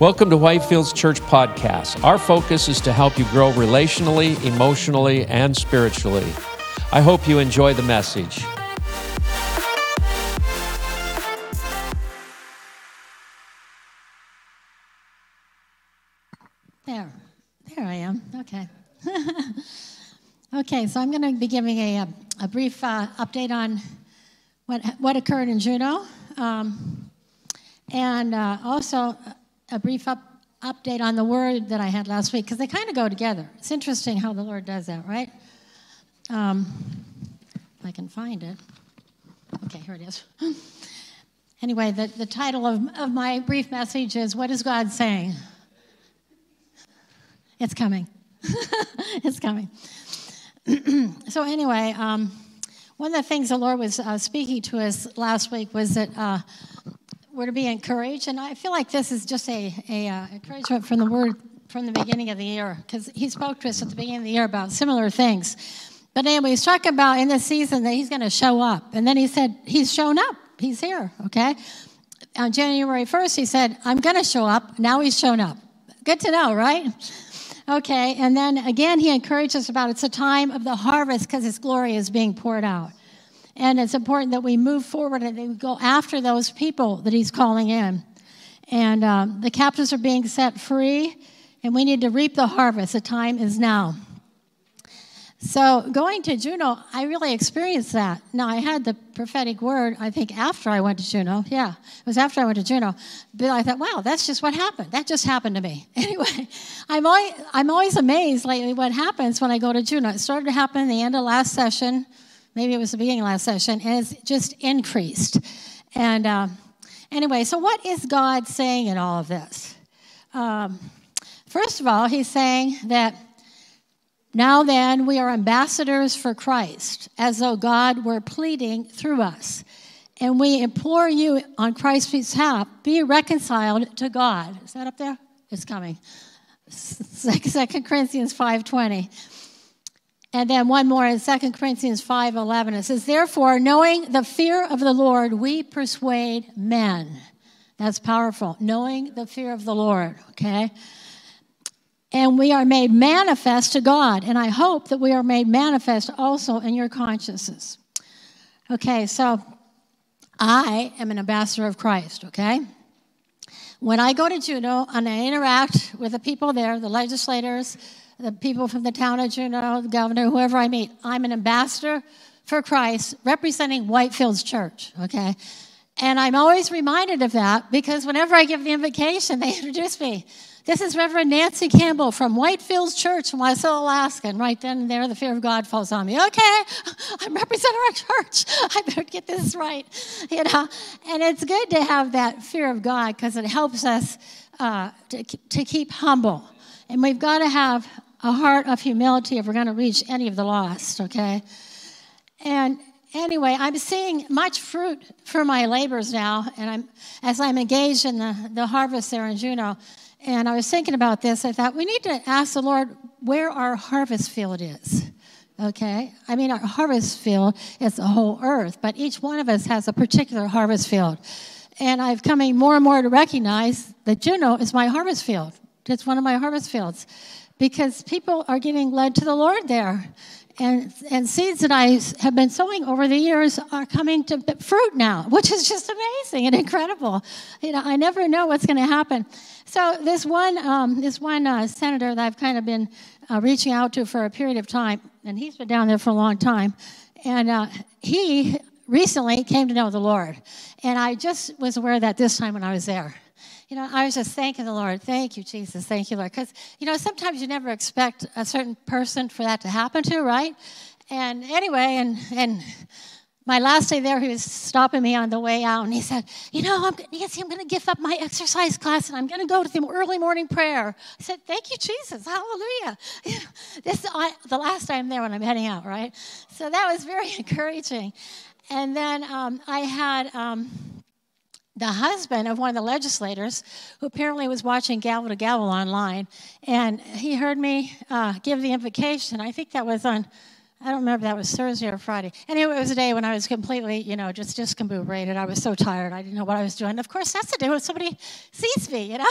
Welcome to Whitefields Church Podcast. Our focus is to help you grow relationally, emotionally, and spiritually. I hope you enjoy the message. There, there I am. Okay. okay, so I'm going to be giving a, a brief uh, update on what, what occurred in Juneau, um, and uh, also a brief up, update on the word that I had last week, because they kind of go together. It's interesting how the Lord does that, right? Um, if I can find it. Okay, here it is. Anyway, the, the title of, of my brief message is What is God saying? It's coming. it's coming. so, anyway, um, one of the things the Lord was uh, speaking to us last week was that uh, we're to be encouraged, and I feel like this is just a, a uh, encouragement from the Word from the beginning of the year, because He spoke to us at the beginning of the year about similar things. But anyway, He's talking about in this season that He's going to show up, and then He said He's shown up. He's here. Okay. On January 1st, He said, "I'm going to show up." Now He's shown up. Good to know, right? Okay, and then again, he encourages us about it's a time of the harvest because his glory is being poured out. And it's important that we move forward and we go after those people that he's calling in. And um, the captives are being set free, and we need to reap the harvest. The time is now. So, going to Juneau, I really experienced that. Now, I had the prophetic word, I think, after I went to Juneau. Yeah, it was after I went to Juneau. But I thought, wow, that's just what happened. That just happened to me. Anyway, I'm always, I'm always amazed lately what happens when I go to Juneau. It started to happen in the end of last session. Maybe it was the beginning last session, and it's just increased. And uh, anyway, so what is God saying in all of this? Um, first of all, He's saying that now then, we are ambassadors for Christ, as though God were pleading through us. And we implore you on Christ's behalf, be reconciled to God. Is that up there? It's coming. Second Corinthians 5.20. And then one more in Second Corinthians 5.11. It says, Therefore, knowing the fear of the Lord, we persuade men. That's powerful. Knowing the fear of the Lord, okay? and we are made manifest to God. And I hope that we are made manifest also in your consciences. Okay, so I am an ambassador of Christ, okay? When I go to Juneau and I interact with the people there, the legislators, the people from the town of Juneau, the governor, whoever I meet, I'm an ambassador for Christ representing Whitefields Church, okay? And I'm always reminded of that because whenever I give the invocation, they introduce me. This is Reverend Nancy Campbell from Whitefields Church in Wasilla, Alaska. And right then and there, the fear of God falls on me. Okay, I'm representing our church. I better get this right. You know, and it's good to have that fear of God because it helps us uh, to, to keep humble. And we've got to have a heart of humility if we're going to reach any of the lost, okay? And anyway, I'm seeing much fruit for my labors now, and I'm as I'm engaged in the, the harvest there in Juneau. And I was thinking about this. I thought we need to ask the Lord where our harvest field is. Okay? I mean, our harvest field is the whole earth, but each one of us has a particular harvest field. And I've coming more and more to recognize that Juneau is my harvest field. It's one of my harvest fields because people are getting led to the Lord there. And, and seeds that I have been sowing over the years are coming to fruit now, which is just amazing and incredible. You know, I never know what's going to happen. So this one, um, this one uh, senator that I've kind of been uh, reaching out to for a period of time, and he's been down there for a long time, and uh, he recently came to know the Lord, and I just was aware of that this time when I was there. You know, I was just thanking the Lord. Thank you, Jesus. Thank you, Lord. Because, you know, sometimes you never expect a certain person for that to happen to, right? And anyway, and, and my last day there, he was stopping me on the way out, and he said, "You know, I'm, Nancy, I'm going to give up my exercise class, and I'm going to go to the early morning prayer." I said, "Thank you, Jesus, Hallelujah!" this I, the last time there when I'm heading out, right? So that was very encouraging. And then um, I had. Um, the husband of one of the legislators, who apparently was watching Gavel to Gavel online, and he heard me uh, give the invocation. I think that was on, I don't remember that was Thursday or Friday. Anyway, it was a day when I was completely, you know, just discombobulated. I was so tired. I didn't know what I was doing. Of course, that's the day when somebody sees me, you know.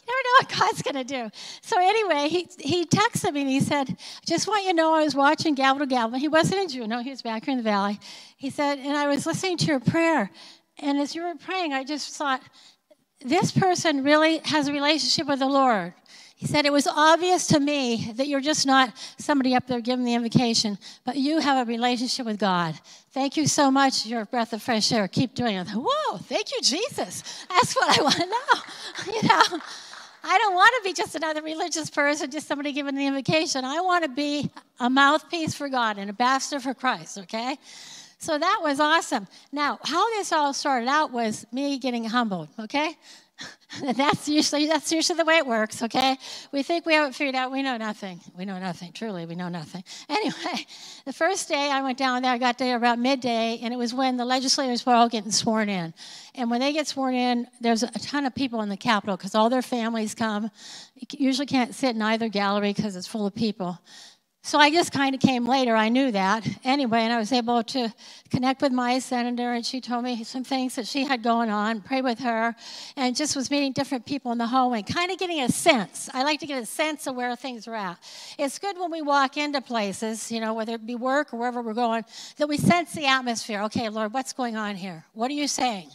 You never know what God's going to do. So anyway, he, he texted me and he said, just want you to know I was watching Gavel to Gavel. He wasn't in Juneau. He was back here in the valley. He said, and I was listening to your prayer. And as you were praying, I just thought, this person really has a relationship with the Lord. He said, It was obvious to me that you're just not somebody up there giving the invocation, but you have a relationship with God. Thank you so much. You're a breath of fresh air. Keep doing it. Whoa, thank you, Jesus. That's what I want to know. You know, I don't want to be just another religious person, just somebody giving the invocation. I want to be a mouthpiece for God, an ambassador for Christ, okay? So that was awesome. Now, how this all started out was me getting humbled, okay? that's usually that's usually the way it works okay? We think we have it figured out we know nothing. We know nothing truly we know nothing. Anyway the first day i went down there i got there about midday and it was when the legislators were all getting sworn in. And when they get sworn in there's a ton of people in the capitol because all their families come. You usually can't sit in either gallery because it's full of people so I just kind of came later. I knew that anyway, and I was able to connect with my senator, and she told me some things that she had going on, pray with her, and just was meeting different people in the hallway, kind of getting a sense. I like to get a sense of where things are at. It's good when we walk into places, you know, whether it be work or wherever we're going, that we sense the atmosphere. Okay, Lord, what's going on here? What are you saying?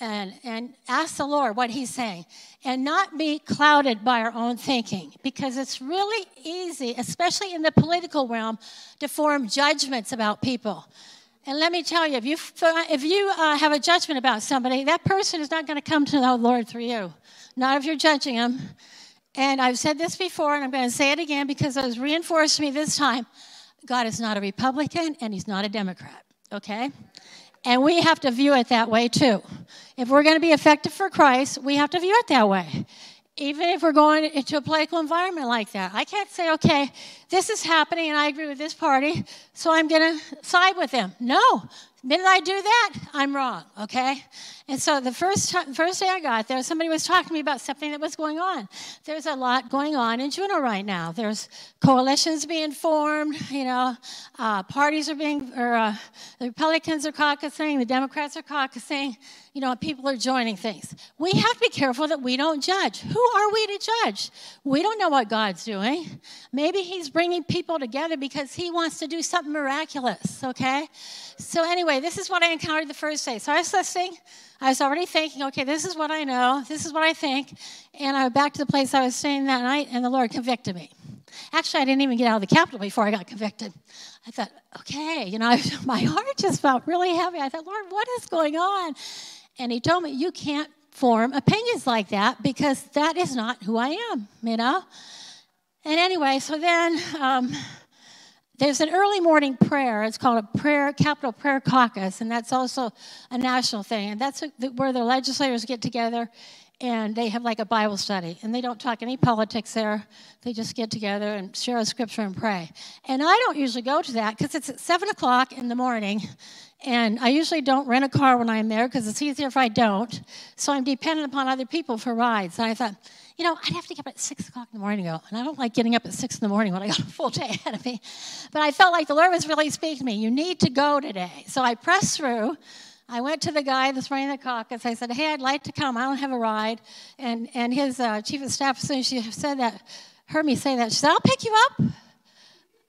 And, and ask the Lord what He's saying and not be clouded by our own thinking because it's really easy, especially in the political realm, to form judgments about people. And let me tell you, if you, if you uh, have a judgment about somebody, that person is not going to come to know the Lord through you. Not if you're judging them. And I've said this before, and I'm going to say it again because it was reinforced to me this time. God is not a Republican and He's not a Democrat, okay? And we have to view it that way too. If we're going to be effective for Christ, we have to view it that way. Even if we're going into a political environment like that, I can't say, okay, this is happening and I agree with this party, so I'm going to side with them. No, the minute I do that, I'm wrong, okay? And so the first, first day I got there, somebody was talking to me about something that was going on. There's a lot going on in Juneau right now. There's coalitions being formed, you know, uh, parties are being, or uh, the Republicans are caucusing, the Democrats are caucusing, you know, people are joining things. We have to be careful that we don't judge. Who are we to judge? We don't know what God's doing. Maybe He's bringing people together because He wants to do something miraculous, okay? So, anyway, this is what I encountered the first day. So, I was listening. I was already thinking, okay, this is what I know. This is what I think. And I went back to the place I was staying that night, and the Lord convicted me. Actually, I didn't even get out of the Capitol before I got convicted. I thought, okay, you know, my heart just felt really heavy. I thought, Lord, what is going on? And he told me, You can't form opinions like that because that is not who I am, you know? And anyway, so then um, there's an early morning prayer. It's called a prayer, Capitol Prayer Caucus, and that's also a national thing. And that's where the legislators get together and they have like a Bible study, and they don't talk any politics there. They just get together and share a scripture and pray. And I don't usually go to that because it's at seven o'clock in the morning, and I usually don't rent a car when I'm there because it's easier if I don't. So I'm dependent upon other people for rides. And I thought, you know, I'd have to get up at six o'clock in the morning to go, and I don't like getting up at six in the morning when I got a full day ahead of me. But I felt like the Lord was really speaking to me. You need to go today. So I pressed through. I went to the guy that's running the caucus. I said, "Hey, I'd like to come. I don't have a ride." And and his uh, chief of staff, as soon as she said that, heard me say that, she said, "I'll pick you up."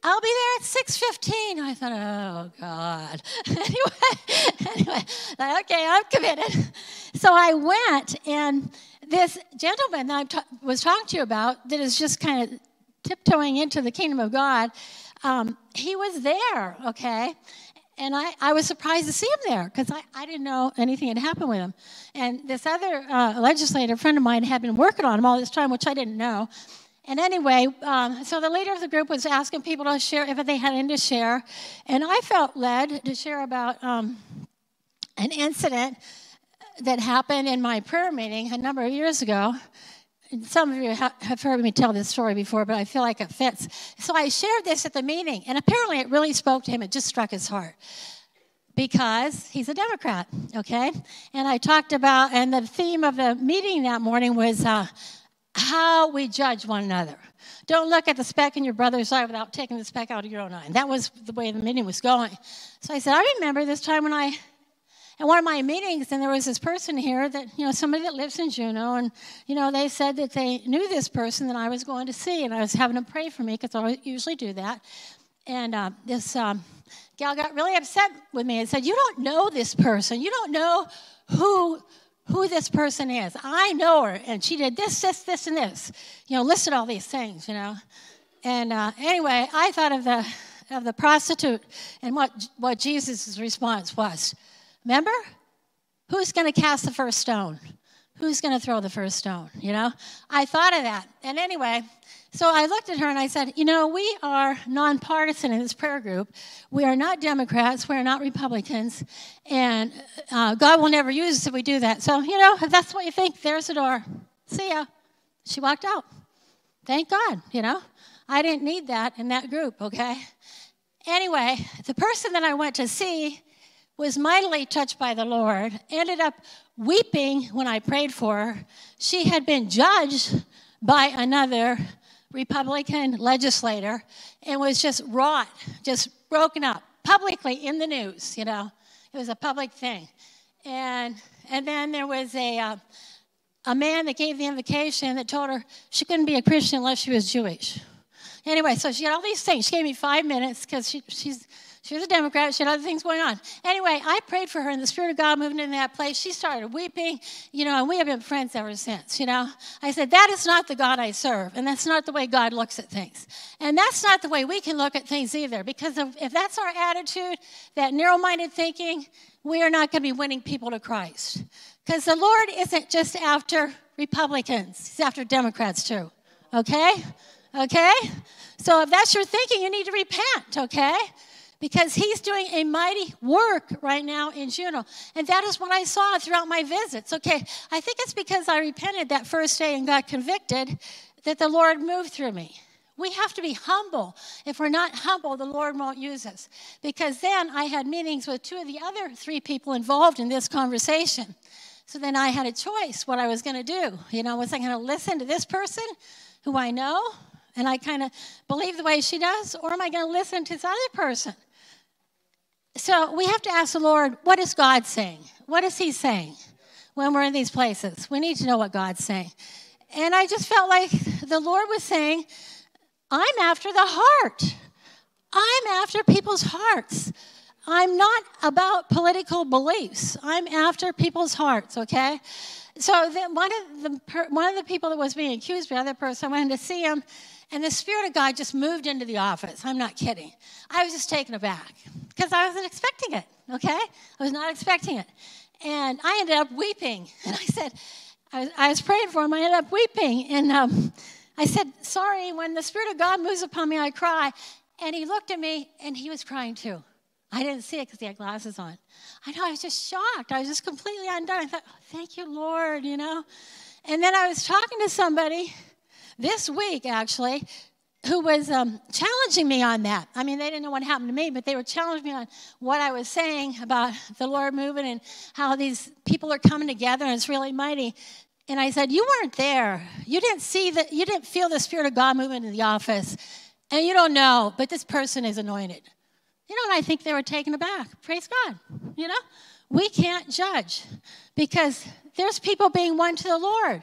I'll be there at 6:15. I thought, oh God. anyway, anyway, okay, I'm committed. So I went, and this gentleman that I was talking to you about, that is just kind of tiptoeing into the kingdom of God, um, he was there. Okay, and I, I was surprised to see him there because I, I didn't know anything had happened with him. And this other uh, legislator friend of mine had been working on him all this time, which I didn't know. And anyway, um, so the leader of the group was asking people to share if they had anything to share. And I felt led to share about um, an incident that happened in my prayer meeting a number of years ago. Some of you have heard me tell this story before, but I feel like it fits. So I shared this at the meeting, and apparently it really spoke to him. It just struck his heart because he's a Democrat, okay? And I talked about, and the theme of the meeting that morning was uh, how we judge one another. Don't look at the speck in your brother's eye without taking the speck out of your own eye. And that was the way the meeting was going. So I said, I remember this time when I at one of my meetings, and there was this person here that, you know, somebody that lives in Juneau, and, you know, they said that they knew this person that I was going to see, and I was having them pray for me because I usually do that. And uh, this um, gal got really upset with me and said, You don't know this person. You don't know who who this person is. I know her, and she did this, this, this, and this. You know, listed all these things, you know. And uh, anyway, I thought of the of the prostitute and what what Jesus' response was. Remember? Who's going to cast the first stone? Who's going to throw the first stone? You know? I thought of that. And anyway, so I looked at her and I said, You know, we are nonpartisan in this prayer group. We are not Democrats. We are not Republicans. And uh, God will never use us if we do that. So, you know, if that's what you think, there's the door. See ya. She walked out. Thank God, you know. I didn't need that in that group, okay? Anyway, the person that I went to see was mightily touched by the Lord, ended up weeping when I prayed for her. She had been judged by another Republican legislator and was just wrought, just broken up publicly in the news, you know. It was a public thing. And, and then there was a, uh, a man that gave the invocation that told her she couldn't be a Christian unless she was Jewish. Anyway, so she had all these things. She gave me five minutes because she, she's she was a Democrat. She had other things going on. Anyway, I prayed for her, and the Spirit of God moved in that place. She started weeping, you know, and we have been friends ever since, you know. I said, That is not the God I serve, and that's not the way God looks at things. And that's not the way we can look at things either, because if, if that's our attitude, that narrow minded thinking, we are not going to be winning people to Christ. Because the Lord isn't just after Republicans, He's after Democrats too, okay? Okay? So if that's your thinking, you need to repent, okay? Because he's doing a mighty work right now in Juneau. And that is what I saw throughout my visits. Okay, I think it's because I repented that first day and got convicted that the Lord moved through me. We have to be humble. If we're not humble, the Lord won't use us. Because then I had meetings with two of the other three people involved in this conversation. So then I had a choice what I was going to do. You know, was I going to listen to this person who I know and I kind of believe the way she does, or am I going to listen to this other person? So we have to ask the Lord, what is God saying? What is He saying when we're in these places? We need to know what God's saying. And I just felt like the Lord was saying, I'm after the heart. I'm after people's hearts. I'm not about political beliefs. I'm after people's hearts, okay? So the, one, of the, one of the people that was being accused by the other person, I went to see him, and the Spirit of God just moved into the office. I'm not kidding. I was just taken aback because I wasn't expecting it, okay? I was not expecting it. And I ended up weeping. And I said, I was, I was praying for him. I ended up weeping. And um, I said, Sorry, when the Spirit of God moves upon me, I cry. And he looked at me and he was crying too. I didn't see it because he had glasses on. I know, I was just shocked. I was just completely undone. I thought, oh, Thank you, Lord, you know? And then I was talking to somebody this week, actually, who was um, challenging me on that. I mean, they didn't know what happened to me, but they were challenging me on what I was saying about the Lord moving and how these people are coming together and it's really mighty. And I said, You weren't there. You didn't see that, you didn't feel the Spirit of God moving in the office. And you don't know, but this person is anointed. You know, and I think they were taken aback. Praise God. You know, we can't judge because there's people being won to the Lord.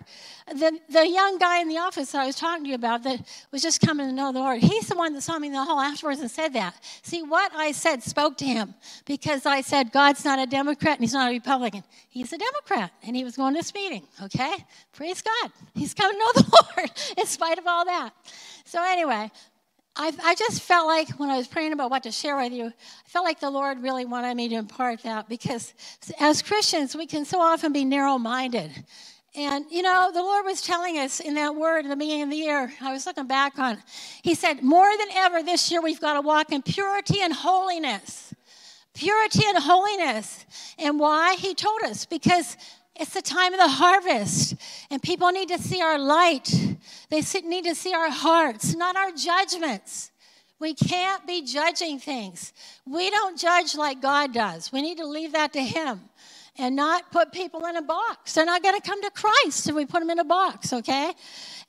The, the young guy in the office that I was talking to you about that was just coming to know the Lord, he's the one that saw me in the hall afterwards and said that. See, what I said spoke to him because I said, God's not a Democrat and he's not a Republican. He's a Democrat and he was going to this meeting, okay? Praise God. He's coming to know the Lord in spite of all that. So, anyway, I, I, just felt like when I was praying about what to share with you, I felt like the Lord really wanted me to impart that because as Christians, we can so often be narrow minded. And, you know, the Lord was telling us in that word in the beginning of the year, I was looking back on, He said, more than ever this year, we've got to walk in purity and holiness. Purity and holiness. And why? He told us because it's the time of the harvest, and people need to see our light. They need to see our hearts, not our judgments. We can't be judging things. We don't judge like God does. We need to leave that to Him and not put people in a box. They're not going to come to Christ if we put them in a box, okay?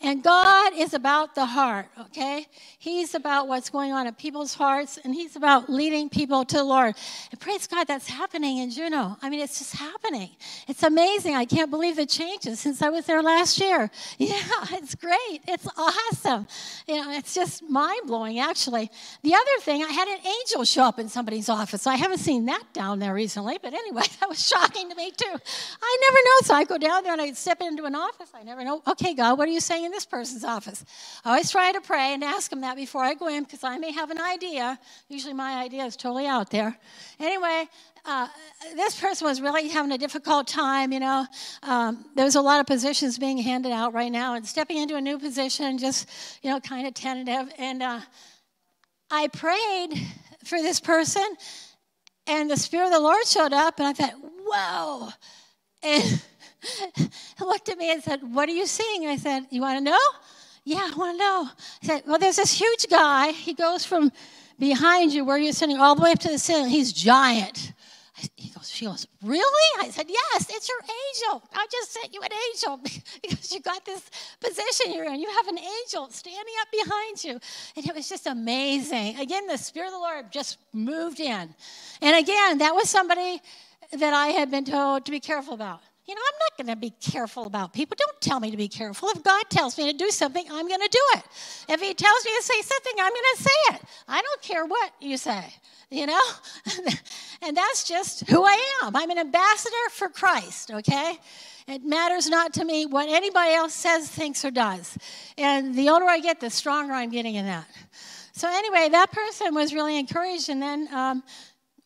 And God is about the heart, okay? He's about what's going on in people's hearts, and He's about leading people to the Lord. And praise God, that's happening in Juneau. I mean, it's just happening. It's amazing. I can't believe the changes since I was there last year. Yeah, it's great. It's awesome. You know, it's just mind blowing, actually. The other thing, I had an angel show up in somebody's office. I haven't seen that down there recently, but anyway, that was shocking to me, too. I never know. So I go down there and I step into an office. I never know. Okay, God, what are you saying? This person's office. I always try to pray and ask them that before I go in because I may have an idea. Usually my idea is totally out there. Anyway, uh, this person was really having a difficult time, you know. Um, there's a lot of positions being handed out right now, and stepping into a new position, just, you know, kind of tentative. And uh, I prayed for this person, and the Spirit of the Lord showed up, and I thought, whoa. And looked at me and said, What are you seeing? I said, You want to know? Yeah, I want to know. I said, Well, there's this huge guy. He goes from behind you where you're sitting all the way up to the ceiling. He's giant. He goes, she goes, really? I said, yes, it's your angel. I just sent you an angel because you got this position you're in. You have an angel standing up behind you. And it was just amazing. Again, the Spirit of the Lord just moved in. And again, that was somebody that I had been told to be careful about. You know, I'm not going to be careful about people. Don't tell me to be careful. If God tells me to do something, I'm going to do it. If He tells me to say something, I'm going to say it. I don't care what you say, you know? and that's just who I am. I'm an ambassador for Christ, okay? It matters not to me what anybody else says, thinks, or does. And the older I get, the stronger I'm getting in that. So, anyway, that person was really encouraged. And then um,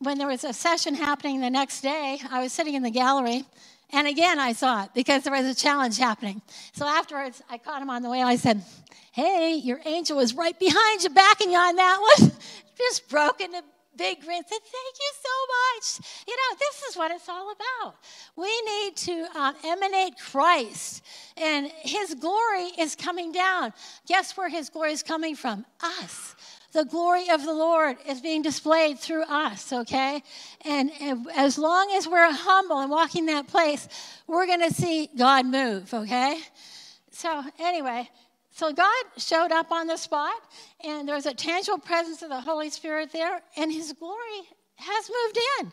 when there was a session happening the next day, I was sitting in the gallery and again, I saw it because there was a challenge happening. So afterwards, I caught him on the way. I said, Hey, your angel was right behind you, backing you on that one. Just broke into big grin. Said, Thank you so much. You know, this is what it's all about. We need to um, emanate Christ, and His glory is coming down. Guess where His glory is coming from? Us the glory of the Lord is being displayed through us, okay? And, and as long as we're humble and walking that place, we're going to see God move, okay? So, anyway, so God showed up on the spot, and there was a tangible presence of the Holy Spirit there, and His glory has moved in.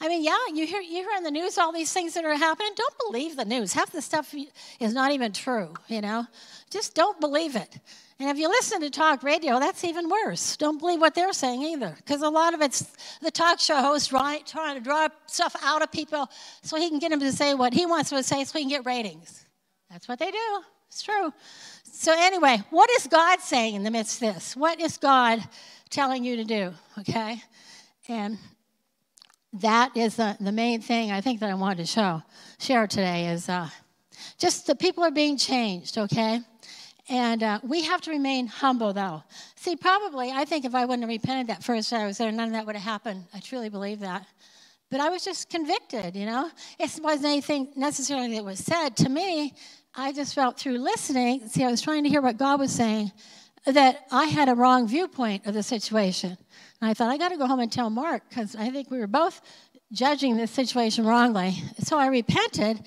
I mean, yeah, you hear you hear on the news all these things that are happening. Don't believe the news. Half the stuff is not even true. You know, just don't believe it. And if you listen to talk radio, that's even worse. Don't believe what they're saying either, because a lot of it's the talk show host right, trying to draw stuff out of people so he can get them to say what he wants them to say so he can get ratings. That's what they do. It's true. So, anyway, what is God saying in the midst of this? What is God telling you to do? Okay? And that is the, the main thing I think that I wanted to show, share today is uh, just the people are being changed, okay? And uh, we have to remain humble, though. See, probably, I think if I wouldn't have repented that first time I was there, none of that would have happened. I truly believe that. But I was just convicted, you know? It wasn't anything necessarily that was said to me. I just felt through listening, see, I was trying to hear what God was saying, that I had a wrong viewpoint of the situation. And I thought, I got to go home and tell Mark, because I think we were both judging this situation wrongly. So I repented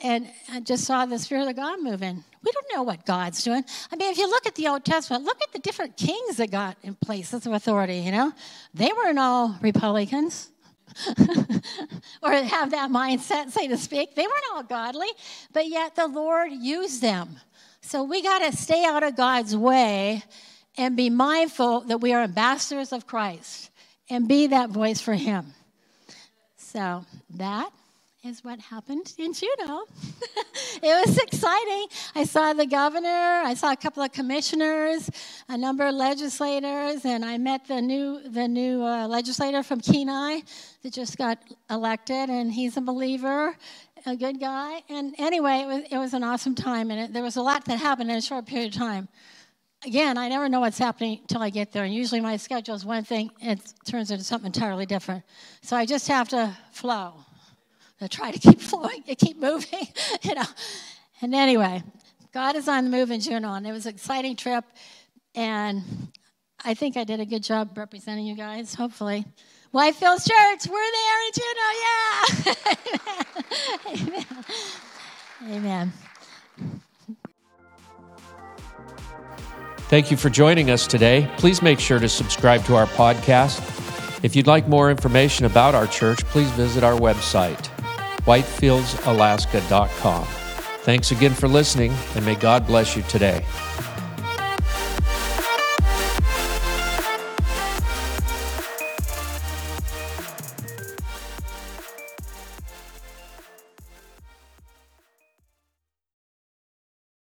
and I just saw the Spirit of God moving. We don't know what God's doing. I mean, if you look at the Old Testament, look at the different kings that got in places of authority, you know? They weren't all Republicans. or have that mindset, so to speak. They weren't all godly, but yet the Lord used them. So we got to stay out of God's way and be mindful that we are ambassadors of Christ and be that voice for Him. So that is what happened in Juneau. it was exciting. I saw the governor, I saw a couple of commissioners, a number of legislators, and I met the new the new uh, legislator from Kenai that just got elected, and he's a believer, a good guy. And anyway, it was it was an awesome time, and it, there was a lot that happened in a short period of time. Again, I never know what's happening until I get there, and usually my schedule is one thing, and it turns into something entirely different. So I just have to flow. I try to keep flowing, to keep moving, you know. And anyway, God is on the move in Juneau, and it was an exciting trip. And I think I did a good job representing you guys, hopefully. Whitefield Church, we're there in Juneau, yeah! Amen. Amen. Thank you for joining us today. Please make sure to subscribe to our podcast. If you'd like more information about our church, please visit our website whitefieldsalaska.com. Thanks again for listening, and may God bless you today.